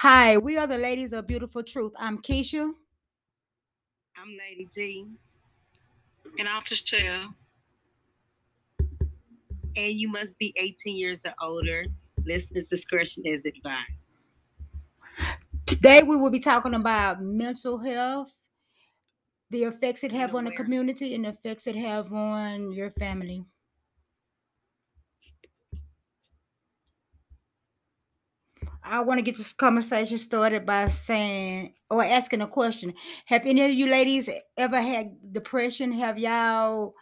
Hi, we are the ladies of beautiful truth. I'm Keisha. I'm Lady T. And I'm Tashelle. And you must be 18 years or older. Listeners' discretion is advised. Today we will be talking about mental health, the effects it have on the community, and the effects it have on your family. I want to get this conversation started by saying or asking a question. Have any of you ladies ever had depression? Have y'all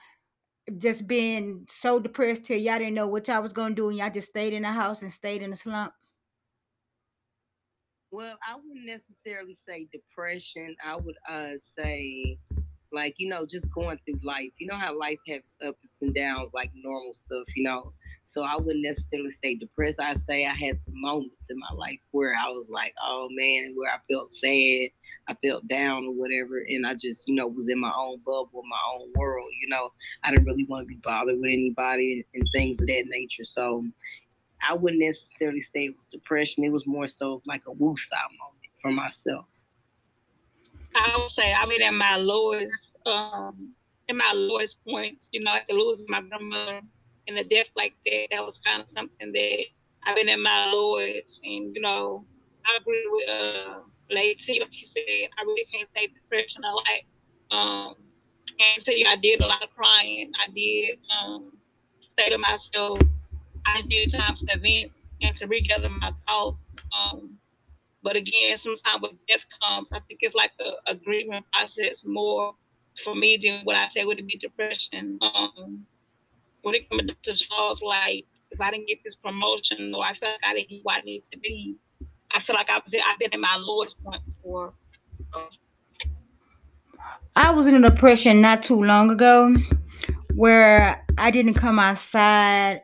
just been so depressed till y'all didn't know what y'all was gonna do and y'all just stayed in the house and stayed in the slump? Well, I wouldn't necessarily say depression. I would uh say like, you know, just going through life. You know how life has ups and downs like normal stuff, you know. So I wouldn't necessarily say depressed. I say I had some moments in my life where I was like, oh man, where I felt sad, I felt down or whatever, and I just, you know, was in my own bubble, my own world. You know, I didn't really want to be bothered with anybody and things of that nature. So I wouldn't necessarily say it was depression. It was more so like a woosah moment for myself. I would say I mean, at my lowest, um, in my lowest points. You know, after losing my grandmother and a death like that, that was kind of something that I've been at my lowest. And you know, I agree with uh. Like she said, I really can't take depression a lot. Um, and tell you, I did a lot of crying. I did um, say to myself, I just need time to vent and to regather my thoughts. Um, but again, sometimes when death comes, I think it's like a, a grieving process more for me than what I say would be depression. Um, when it comes to Charles, like, if I didn't get this promotion or I feel like I didn't get what I need to be, I feel like I was, I've been in my lowest point before. I was in a depression not too long ago where I didn't come outside.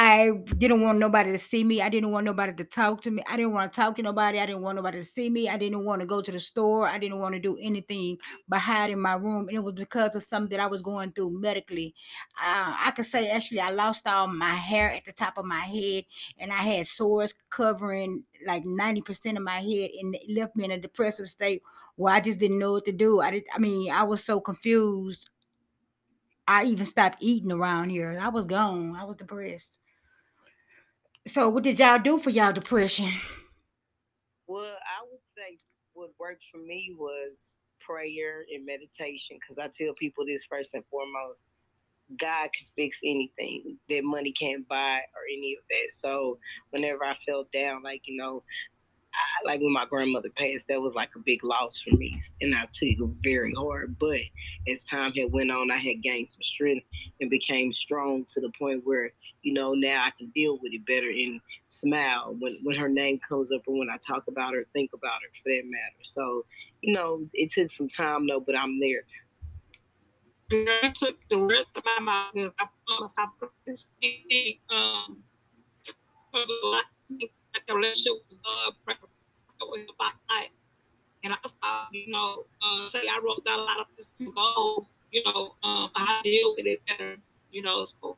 I didn't want nobody to see me. I didn't want nobody to talk to me. I didn't want to talk to nobody. I didn't want nobody to see me. I didn't want to go to the store. I didn't want to do anything but hide in my room. And it was because of something that I was going through medically. Uh, I could say actually I lost all my hair at the top of my head and I had sores covering like 90% of my head and it left me in a depressive state where I just didn't know what to do. I did I mean, I was so confused. I even stopped eating around here. I was gone. I was depressed. So what did y'all do for y'all depression? Well, I would say what worked for me was prayer and meditation because I tell people this first and foremost God can fix anything that money can't buy or any of that. So whenever I felt down, like, you know, I, like when my grandmother passed, that was like a big loss for me, and I took it very hard. But as time had went on, I had gained some strength and became strong to the point where you know now I can deal with it better and smile when when her name comes up or when I talk about her, think about her for that matter. So you know it took some time though, but I'm there. I took the rest of my life. I promise I put um, relationship with God. And I you know, uh, say I wrote down a lot of this goals, you know, um, to deal with it better, you know, so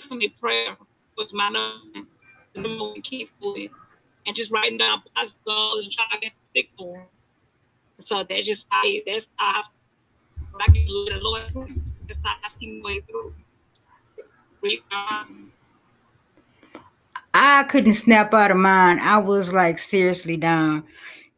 for me, prayer was my number, the one key for it. And just writing down positive goals and trying to stick to them. So that's just how, that's how I, I get little Lord, that's how I see my way through. Um, I couldn't snap out of mine. I was like seriously down.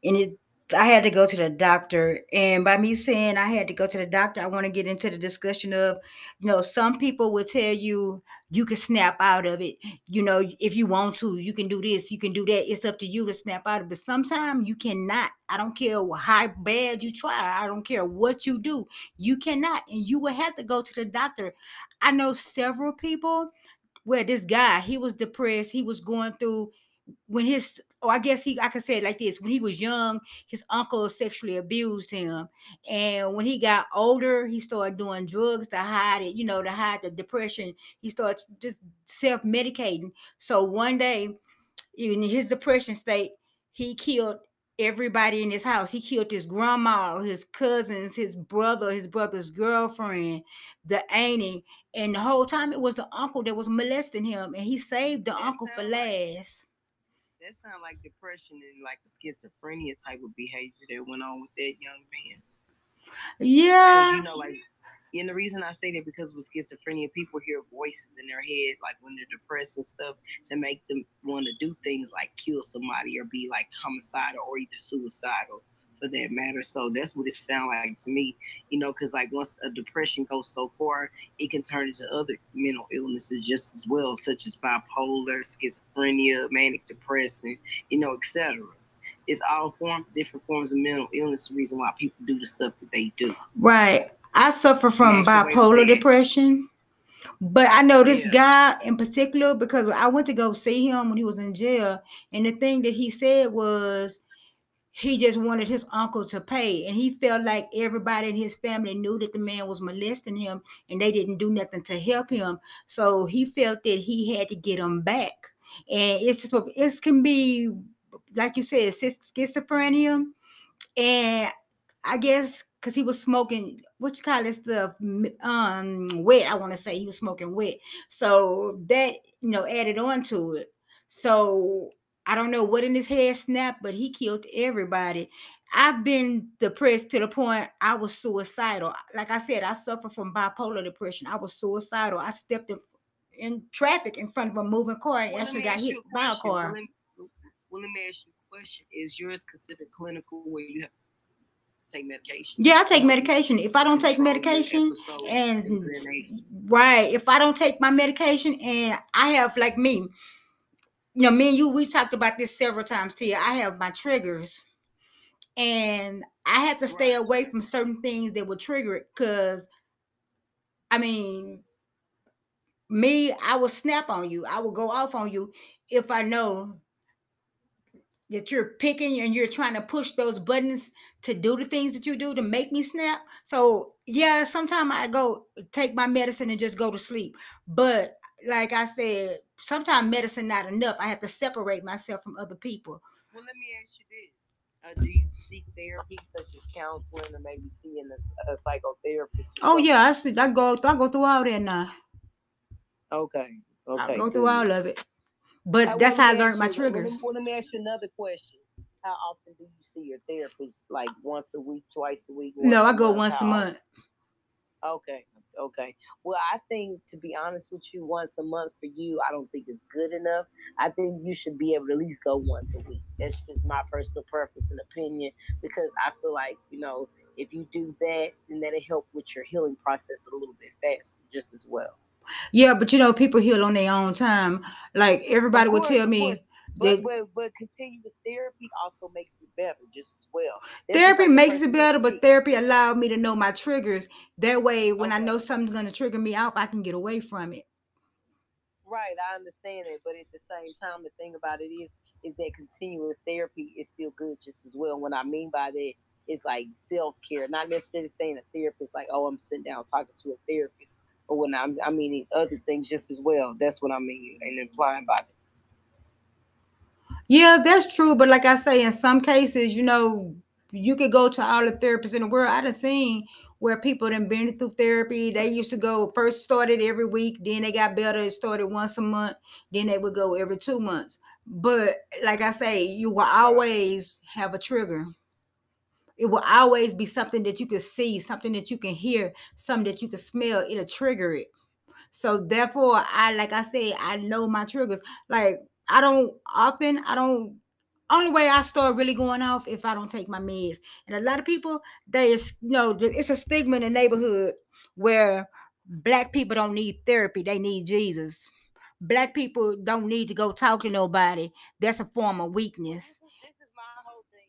And it I had to go to the doctor. And by me saying I had to go to the doctor, I want to get into the discussion of, you know, some people will tell you you can snap out of it. You know, if you want to, you can do this, you can do that. It's up to you to snap out of it. But sometimes you cannot. I don't care how bad you try. I don't care what you do. You cannot. And you will have to go to the doctor. I know several people where this guy he was depressed he was going through when his oh i guess he i can say it like this when he was young his uncle sexually abused him and when he got older he started doing drugs to hide it you know to hide the depression. He started just self-medicating. So one day in his depression state he killed everybody in his house. He killed his grandma his cousins his brother his brother's girlfriend the auntie and the whole time it was the uncle that was molesting him, and he saved the uncle for last. That sounds like depression and like the schizophrenia type of behavior that went on with that young man. Yeah. You know, like and the reason I say that because with schizophrenia, people hear voices in their head, like when they're depressed and stuff, to make them want to do things like kill somebody or be like homicidal or either suicidal for that matter. So that's what it sounds like to me, you know, because like once a depression goes so far, it can turn into other mental illnesses just as well, such as bipolar, schizophrenia, manic depression, you know, etc. It's all form different forms of mental illness. The reason why people do the stuff that they do. Right. I suffer from bipolar depression. But I know this yeah. guy in particular because I went to go see him when he was in jail, and the thing that he said was he just wanted his uncle to pay, and he felt like everybody in his family knew that the man was molesting him, and they didn't do nothing to help him. So he felt that he had to get him back, and it's just, it can be like you said, schizophrenia, and I guess because he was smoking what you call this stuff um wet i want to say he was smoking wet. So that you know added on to it. So i don't know what in his head snapped but he killed everybody. I've been depressed to the point i was suicidal. Like i said i suffer from bipolar depression. I was suicidal. I stepped in, in traffic in front of a moving car and well, actually got hit by a car well let, me, well, let me ask you a question. Is yours considered clinical where you have take medication. Yeah, I take medication. If I don't take medication and right, if I don't take my medication and I have like me, you know, me and you, we've talked about this several times here. I have my triggers and I have to stay away from certain things that will trigger it because I mean me, I will snap on you. I will go off on you if I know that you're picking and you're trying to push those buttons to do the things that you do to make me snap. So yeah, sometimes I go take my medicine and just go to sleep. But like I said, sometimes medicine not enough. I have to separate myself from other people. Well, let me ask you this: uh, Do you seek therapy, such as counseling, or maybe seeing a, a psychotherapist? Oh yeah, I see. I go. I go through all that now. Okay. Okay. I go through all of it. But that's how I learned my triggers. Me, let me ask you another question. How often do you see your therapist? Like once a week, twice a week? No, I go once a month. Okay. Okay. Well, I think to be honest with you, once a month for you, I don't think it's good enough. I think you should be able to at least go once a week. That's just my personal preference and opinion because I feel like, you know, if you do that, then that'll help with your healing process a little bit faster just as well. Yeah, but you know, people heal on their own time. Like everybody course, would tell me. But, but, but continuous therapy also makes it better just as well. That's therapy makes it better, but therapy allowed me to know my triggers. That way, when okay. I know something's going to trigger me off, I can get away from it. Right, I understand it, but at the same time, the thing about it is, is that continuous therapy is still good just as well. What I mean by that is like self care, not necessarily saying a therapist like, oh, I'm sitting down talking to a therapist or when I'm, I mean other things just as well. That's what I mean and implying by it. Yeah, that's true. But like I say, in some cases, you know, you could go to all the therapists in the world. I've seen where people have been through therapy. They used to go first started every week, then they got better. It started once a month, then they would go every two months. But like I say, you will always have a trigger it will always be something that you can see, something that you can hear, something that you can smell. It'll trigger it. So therefore, I like I said, I know my triggers. Like I don't often, I don't. Only way I start really going off if I don't take my meds. And a lot of people, they is you know, it's a stigma in the neighborhood where black people don't need therapy; they need Jesus. Black people don't need to go talk to nobody. That's a form of weakness. This is, this is my whole thing.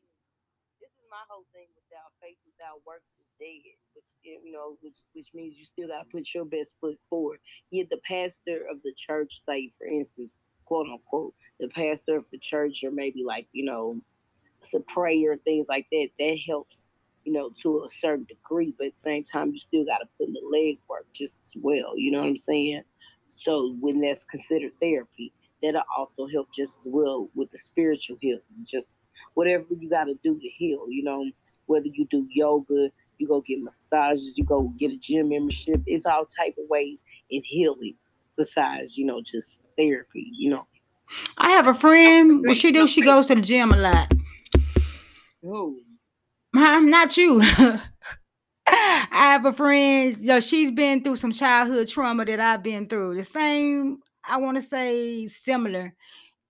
This is my whole thing. Without faith, without works is dead, which eh, you know, which which means you still gotta put your best foot forward. Yet the pastor of the church, say for instance, quote unquote, the pastor of the church, or maybe like you know, some prayer things like that, that helps you know to a certain degree. But at the same time, you still gotta put in the leg work just as well. You know what I'm saying? So when that's considered therapy, that'll also help just as well with the spiritual healing. Just whatever you got to do to heal, you know whether you do yoga, you go get massages, you go get a gym membership. It's all type of ways in healing besides, you know, just therapy, you know. I have a friend. What she do? She goes to the gym a lot. Who? I'm not you. I have a friend. You know, she's been through some childhood trauma that I've been through. The same. I want to say similar.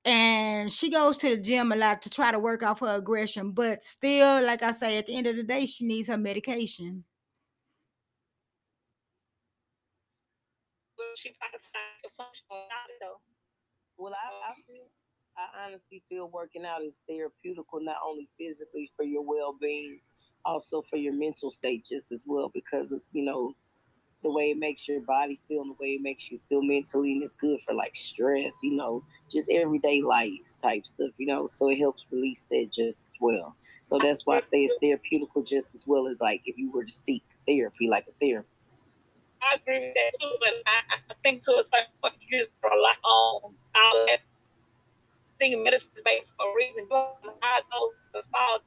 And she goes to the gym a lot to try to work off her aggression, but still, like I say, at the end of the day, she needs her medication. She though. Well, I, I feel, I honestly feel working out is therapeutical, not only physically for your well being, also for your mental state just as well, because of you know the way it makes your body feel and the way it makes you feel mentally, and it's good for like stress, you know, just everyday life type stuff, you know. So it helps release that just as well. So that's why I say it's therapeutical just as well as like if you were to seek therapy, like a therapist. I agree with that too, but I, I think to a certain point you just rely on all that thing medicine based for a reason. But I know the small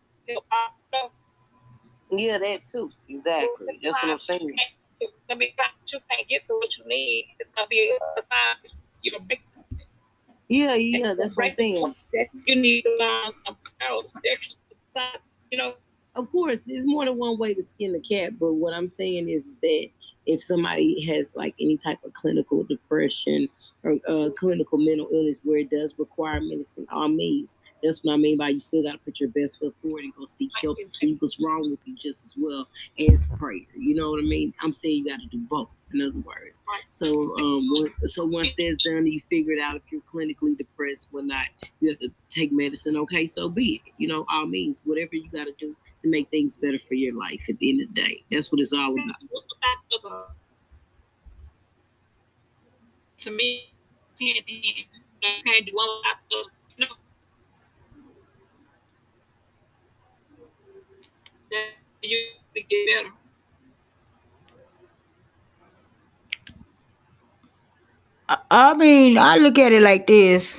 Yeah, that too. Exactly. That's what I'm saying. I mean, you can't get to what you need. It's gonna be a sign you're big. Yeah, yeah, that's what I'm saying. You need to learn some extra time, you know. Of course, there's more than one way to skin the cat, but what I'm saying is that if somebody has like any type of clinical depression or uh, clinical mental illness where it does require medicine, all means. That's what I mean by you still got to put your best foot forward and go seek help to see what's wrong with you just as well as prayer. You know what I mean? I'm saying you got to do both. In other words, so um, so once that's done, you figure it out if you're clinically depressed, or not. you have to take medicine. Okay, so be it. You know, all means whatever you got to do to make things better for your life at the end of the day. That's what it's all about. To me, do one you know, that you get better. I mean, I look at it like this.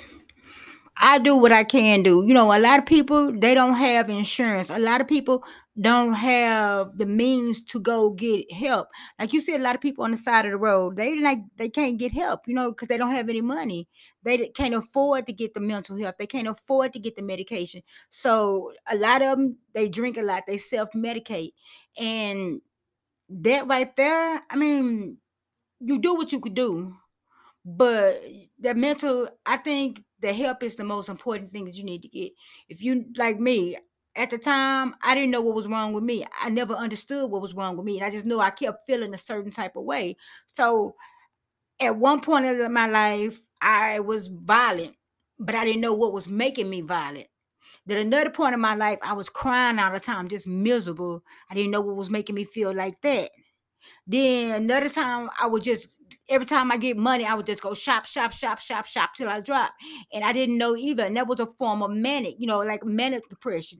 I do what I can do. You know, a lot of people they don't have insurance. A lot of people don't have the means to go get help. Like you said, a lot of people on the side of the road, they like they can't get help, you know, because they don't have any money. They can't afford to get the mental health. They can't afford to get the medication. So a lot of them they drink a lot. They self medicate, and that right there. I mean, you do what you could do, but the mental. I think the help is the most important thing that you need to get. If you like me, at the time, I didn't know what was wrong with me. I never understood what was wrong with me. And I just knew I kept feeling a certain type of way. So at one point in my life, I was violent, but I didn't know what was making me violent. Then another point in my life, I was crying all the time, just miserable. I didn't know what was making me feel like that. Then another time, I was just every time I get money, I would just go shop, shop, shop, shop, shop till I drop. And I didn't know either. And that was a form of manic, you know, like manic depression.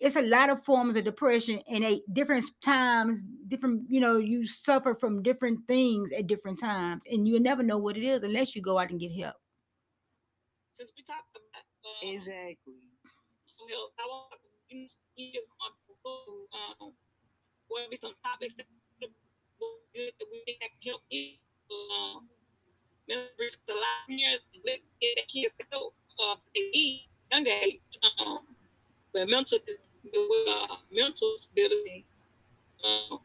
It's a lot of forms of depression and at different times, different, you know, you suffer from different things at different times. And you never know what it is unless you go out and get help. Since we talked about um, exactly. So I want to years on um, what be some topics that good that we can help um, members of years get the kids to go uh, eat young age. Um, but mental uh, mental stability. Um,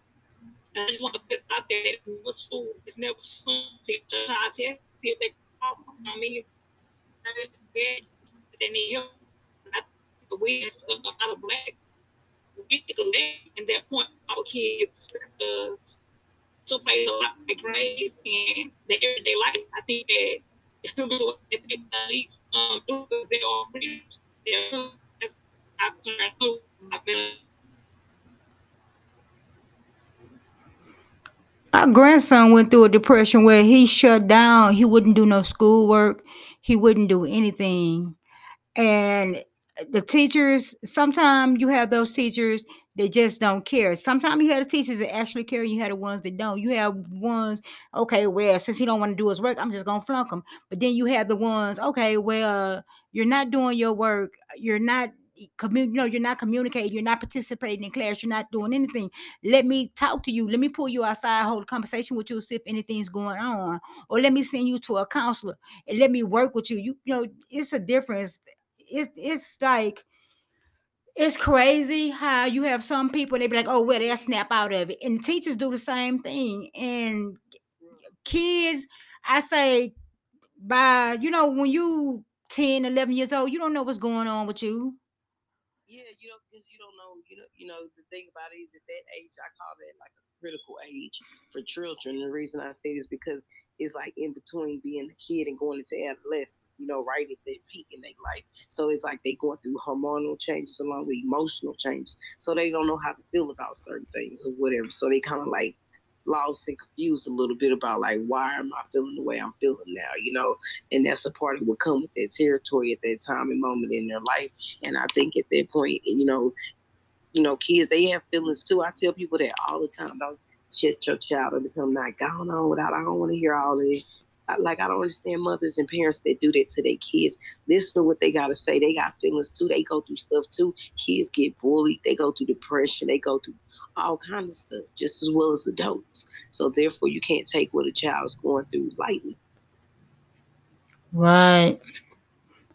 I just want to put out there that what's school is never soon to child test, see if they I mean, they need help. We as a lot of blacks, we neglect in that point our kids because a lot of grades and the everyday life. I think that the students at least um because they. I've been my grandson went through a depression where he shut down. He wouldn't do no schoolwork. He wouldn't do anything. And the teachers, sometimes you have those teachers they just don't care. Sometimes you have the teachers that actually care, you have the ones that don't. You have ones, okay, well, since he don't want to do his work, I'm just gonna flunk him. But then you have the ones, okay, well, you're not doing your work, you're not commu- you know, you're not communicating, you're not participating in class, you're not doing anything. Let me talk to you. Let me pull you outside, hold a conversation with you, see if anything's going on, or let me send you to a counselor and let me work with you. You, you know, it's a difference. It's it's like it's crazy how you have some people they be like, oh well, they'll snap out of it, and teachers do the same thing, and kids, I say, by you know when you 10, 11 years old, you don't know what's going on with you. Yeah, you know, because you don't know, you know, you know, the thing about it is at that age, I call that like a critical age for children. The reason I say this because it's like in between being a kid and going into adolescence, you know, right at their peak in their life. So it's like they going through hormonal changes along with emotional changes. So they don't know how to feel about certain things or whatever. So they kind of like lost and confused a little bit about like why am I feeling the way I'm feeling now, you know? And that's a part of what come with that territory at that time and moment in their life. And I think at that point, you know, you know, kids they have feelings too. I tell people that all the time. Don't shut your child up until I'm not going on without. I don't want to hear all this like I don't understand mothers and parents that do that to their kids. Listen to what they gotta say. They got feelings too. They go through stuff too. Kids get bullied. They go through depression. They go through all kinds of stuff, just as well as adults. So therefore, you can't take what a child's going through lightly. Right.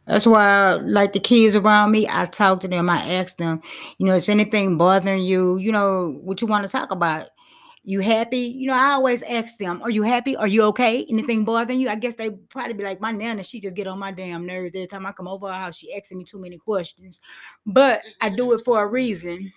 That's why, like the kids around me, I talk to them. I ask them, you know, is anything bothering you? You know, what you want to talk about? You happy? You know, I always ask them, Are you happy? Are you okay? Anything bothering you? I guess they probably be like, My nana, she just get on my damn nerves every time I come over her house. She asking me too many questions. But I do Mm-hmm. it for a reason.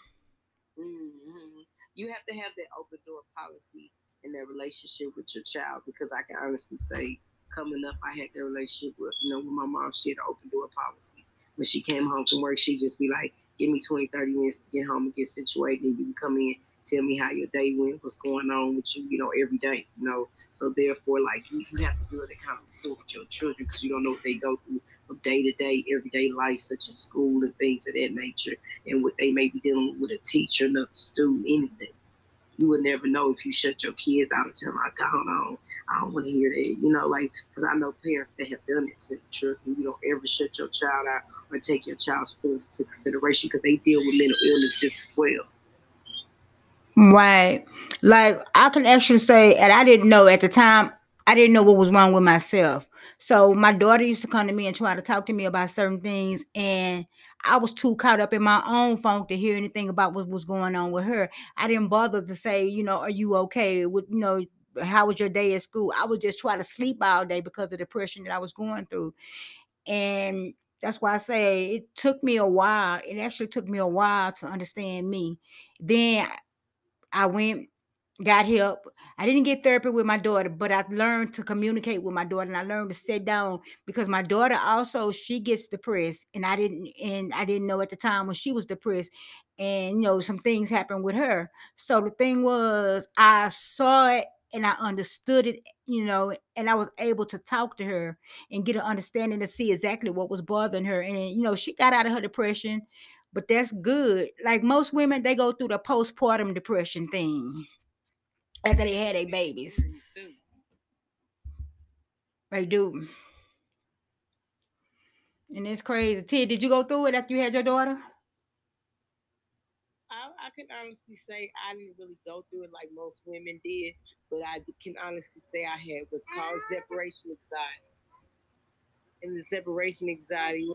hmm You have to have that open door policy in that relationship with your child because I can honestly say, coming up, I had that relationship with, you know, with my mom. She had an open door policy. When she came home from work, she'd just be like, Give me 20, 30 minutes to get home and get situated. You can come in, tell me how your day went, what's going on with you, you know, every day, you know. So therefore, like you, you have to build that kind of rapport with your children because you don't know what they go through from day to day, everyday life, such as school and things of that nature, and what they may be dealing with with a teacher, another student, anything. You would never know if you shut your kids out and tell them, like, hold on, I don't want to hear that, you know, like, because I know parents that have done it to children. You don't ever shut your child out or take your child's feelings into consideration because they deal with mental illness just as well. Right. Like I can actually say, and I didn't know at the time, I didn't know what was wrong with myself. So my daughter used to come to me and try to talk to me about certain things, and I was too caught up in my own funk to hear anything about what was going on with her. I didn't bother to say, you know, are you okay? With you know, how was your day at school? I would just try to sleep all day because of the depression that I was going through. And that's why I say it took me a while. It actually took me a while to understand me. Then I went, got help. I didn't get therapy with my daughter, but I learned to communicate with my daughter and I learned to sit down because my daughter also she gets depressed and I didn't and I didn't know at the time when she was depressed and you know some things happened with her. So the thing was I saw it and I understood it, you know, and I was able to talk to her and get an understanding to see exactly what was bothering her. And you know, she got out of her depression but that's good. Like most women, they go through the postpartum depression thing after they had their babies. They do. And it's crazy. Ted, did you go through it after you had your daughter? I, I can honestly say I didn't really go through it like most women did, but I can honestly say I had what's called separation anxiety. And the separation anxiety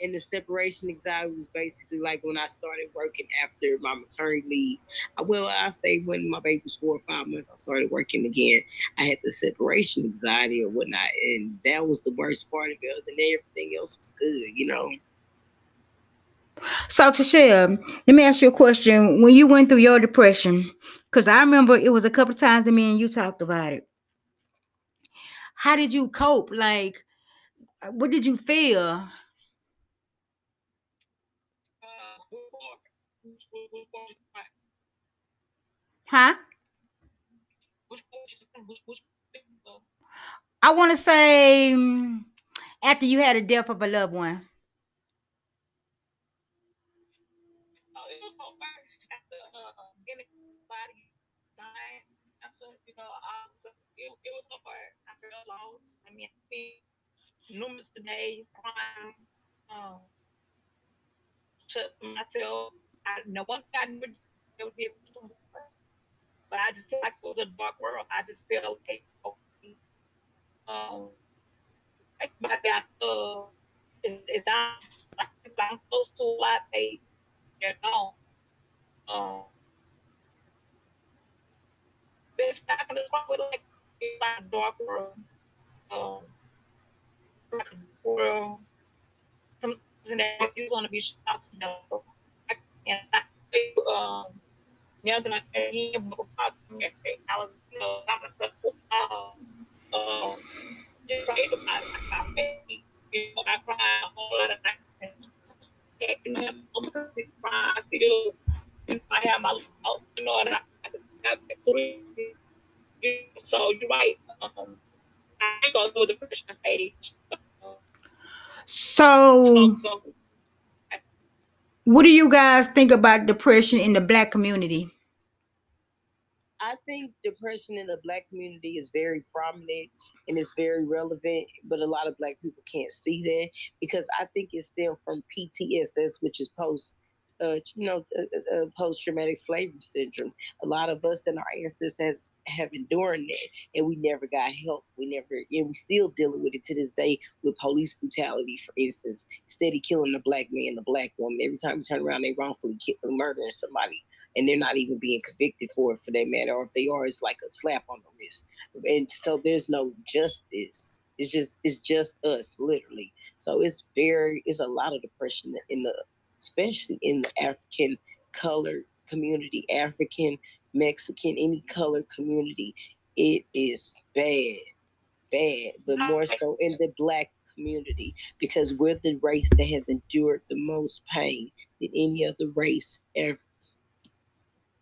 and the separation anxiety was basically like when I started working after my maternity leave. Well, I say when my baby was four or five months, I started working again. I had the separation anxiety or whatnot, and that was the worst part of it. That, everything else was good, you know. So, Tashia, let me ask you a question. When you went through your depression, because I remember it was a couple times that me and you talked about it. How did you cope? Like, what did you feel? Huh? Which part? Which, which, uh, I want to say mm, after you had a death of a loved one. oh, it was after uh, getting somebody dying. After, you know, I was, it, it was so hard. I lost. I mean, I spent numerous days crying. Um, to myself, I know one thing I never did but I just like was a dark world. I just feel like, um, like my dad, uh, is, is down, like, if I'm close to a lot, they, they're gone. Um, this back in the with like, like a dark world. Um, world. Something that you're to be shocked to know. And I, um, yang terakhir berupa kalau sama satu juga itu kafe itu apa olahraga kayak kena observasi dulu saya malu orang so you're right um, I go through the stage. So what do you guys think about depression in the black community I think depression in the black community is very prominent and it's very relevant, but a lot of black people can't see that because I think it's stemmed from PTSS, which is post, uh, you know, uh, uh, uh post traumatic slavery syndrome. A lot of us and our ancestors has have endured that, and we never got help. We never, and we still dealing with it to this day with police brutality, for instance, steady killing the black man, the black woman. Every time we turn around, they wrongfully kill, murdering somebody and they're not even being convicted for it for that matter. Or if they are, it's like a slap on the wrist. And so there's no justice. It's just it's just us, literally. So it's very it's a lot of depression in the especially in the African colored community, African, Mexican, any colored community. It is bad, bad, but more so in the black community because we're the race that has endured the most pain than any other race ever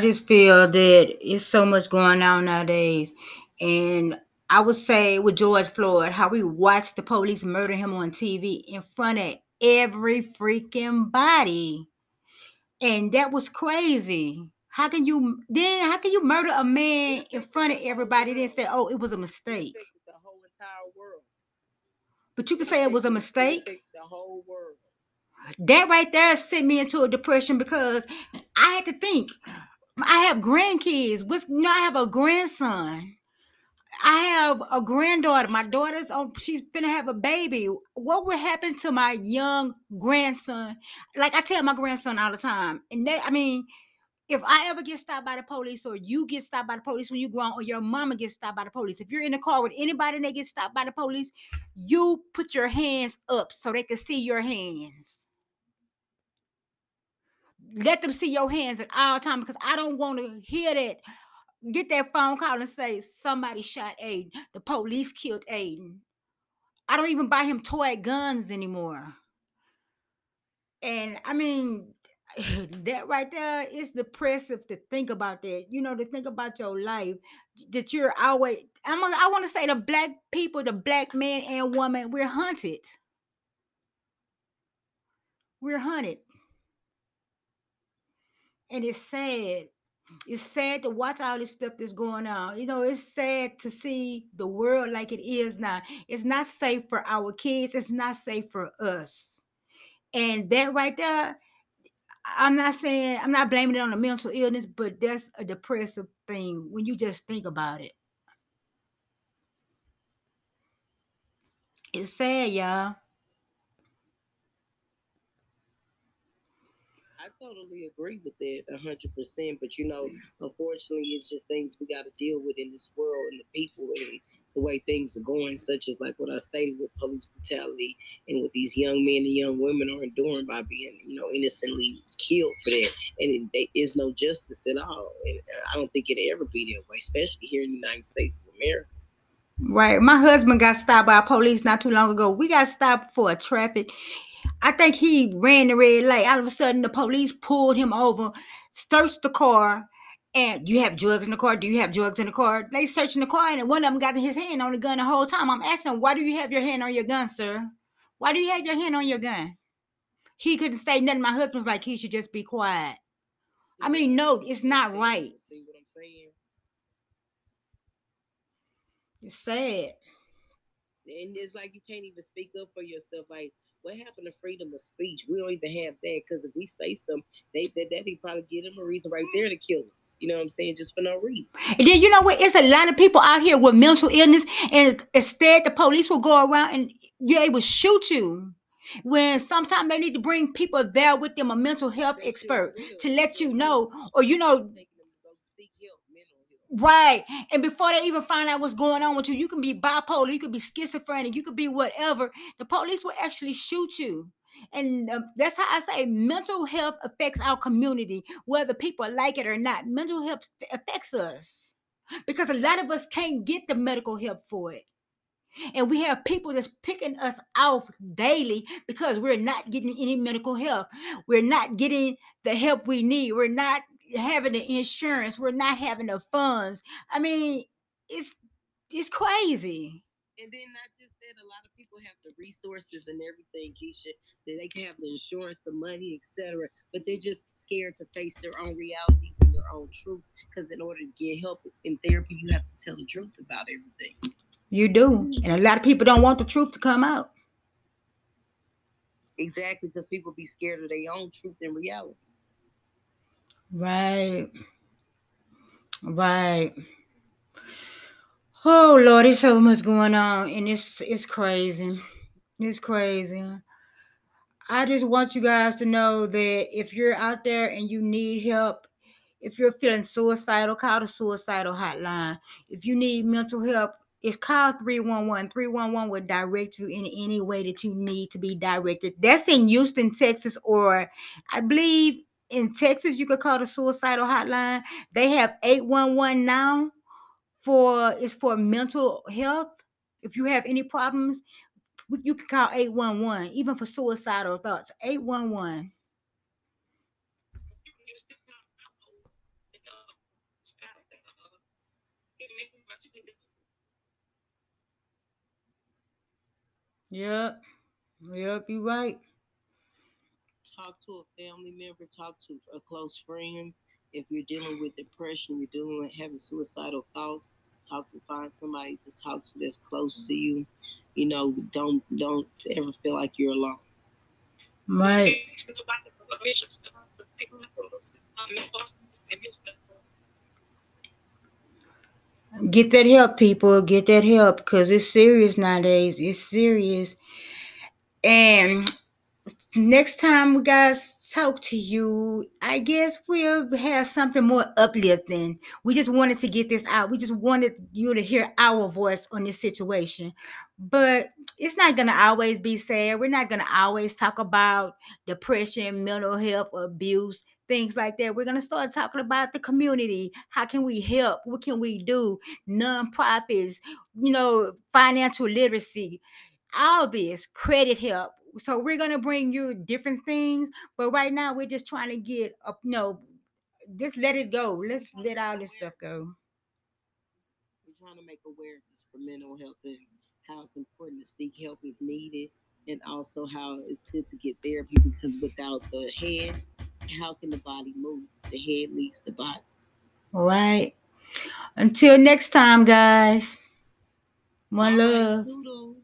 just feel that it's so much going on nowadays. And I would say with George Floyd, how we watched the police murder him on TV in front of every freaking body. And that was crazy. How can you then how can you murder a man in front of everybody then say, oh, it was a mistake? The whole entire world. But you can say it was a mistake. The whole world that right there sent me into a depression because I had to think. I have grandkids. What's you know, I have a grandson. I have a granddaughter. My daughter's on, she's gonna have a baby. What would happen to my young grandson? Like I tell my grandson all the time, and that I mean, if I ever get stopped by the police, or you get stopped by the police when you grow, on, or your mama gets stopped by the police, if you're in the car with anybody and they get stopped by the police, you put your hands up so they can see your hands let them see your hands at all time because I don't want to hear that. Get that phone call and say somebody shot Aiden. The police killed Aiden. I don't even buy him toy guns anymore. And I mean, that right there is depressive to think about that. You know, to think about your life that you're always. I'm. I want to say the black people, the black man and woman, we're hunted. We're hunted and it's sad. It's sad to watch all this stuff that's going on. You know, it's sad to see the world like it is now. It's not safe for our kids. It's not safe for us. And that right there, I'm not saying I'm not blaming it on a mental illness, but that's a depressive thing when you just think about it. It's sad, y'all. Totally agree with that hundred percent. But you know, unfortunately, it's just things we got to deal with in this world and the people and the way things are going, such as like what I stated with police brutality and what these young men and young women are enduring by being, you know, innocently killed for that. And it, there is no justice at all. And I don't think it'll ever be that way, especially here in the United States of America. Right. My husband got stopped by police not too long ago. We got stopped for a traffic. I think he ran the red light. All of a sudden, the police pulled him over, searched the car, and you have drugs in the car? Do you have drugs in the car? They searching the car, and one of them got his hand on the gun the whole time. I'm asking him, why do you have your hand on your gun, sir? Why do you have your hand on your gun? He couldn't say nothing. My husband's like, he should just be quiet. I mean, no, it's not right. See what I'm saying? It's sad. And it's like you can't even speak up for yourself. Like, what happened to freedom of speech? We don't even have that because if we say something, they that they probably give them a reason right there to kill us. You know what I'm saying? Just for no reason. And then you know what? It's a lot of people out here with mental illness, and instead the police will go around and you're able shoot you. When sometimes they need to bring people there with them, a mental health expert, to let you know, or you know, Taking them to go seek help, mental health. Right. And before they even find out what's going on with you, you can be bipolar, you could be schizophrenic, you could be whatever. The police will actually shoot you. And um, that's how I say mental health affects our community, whether people like it or not. Mental health affects us because a lot of us can't get the medical help for it. And we have people that's picking us off daily because we're not getting any medical help. We're not getting the help we need. We're not having the insurance. We're not having the funds. I mean, it's it's crazy. And then not just that, a lot of people have the resources and everything, Keisha, that they can have the insurance, the money, etc. But they're just scared to face their own realities and their own truth. Because in order to get help in therapy, you have to tell the truth about everything. You do. And a lot of people don't want the truth to come out. Exactly, because people be scared of their own truth and realities. Right. Right. Oh Lord, there's so much going on, and it's it's crazy. It's crazy. I just want you guys to know that if you're out there and you need help, if you're feeling suicidal, call the suicidal hotline. If you need mental help, it's call 311. 311 will direct you in any way that you need to be directed. That's in Houston, Texas, or I believe in Texas, you could call the suicidal hotline. They have 811 now for it's for mental health. If you have any problems, you can call 811, even for suicidal thoughts. 811. Yep. Yep, you're right. Talk to a family member, talk to a close friend. If you're dealing with depression, you're dealing with having suicidal thoughts, talk to find somebody to talk to that's close to you. You know, don't don't ever feel like you're alone. Right. Get that help, people. Get that help because it's serious nowadays. It's serious. And next time we guys talk to you, I guess we'll have something more uplifting. We just wanted to get this out. We just wanted you to hear our voice on this situation. But it's not gonna always be sad. We're not gonna always talk about depression, mental health, abuse, things like that. We're gonna start talking about the community. How can we help? What can we do? Nonprofits, you know, financial literacy, all this credit help. So we're gonna bring you different things, but right now we're just trying to get up. No, just let it go. Let's let all this stuff go. We're trying to make awareness for mental health and how it's important to seek help if needed, and also how it's good to get therapy because without the head, how can the body move? The head leads the body. All right. Until next time, guys. One All right, love. tune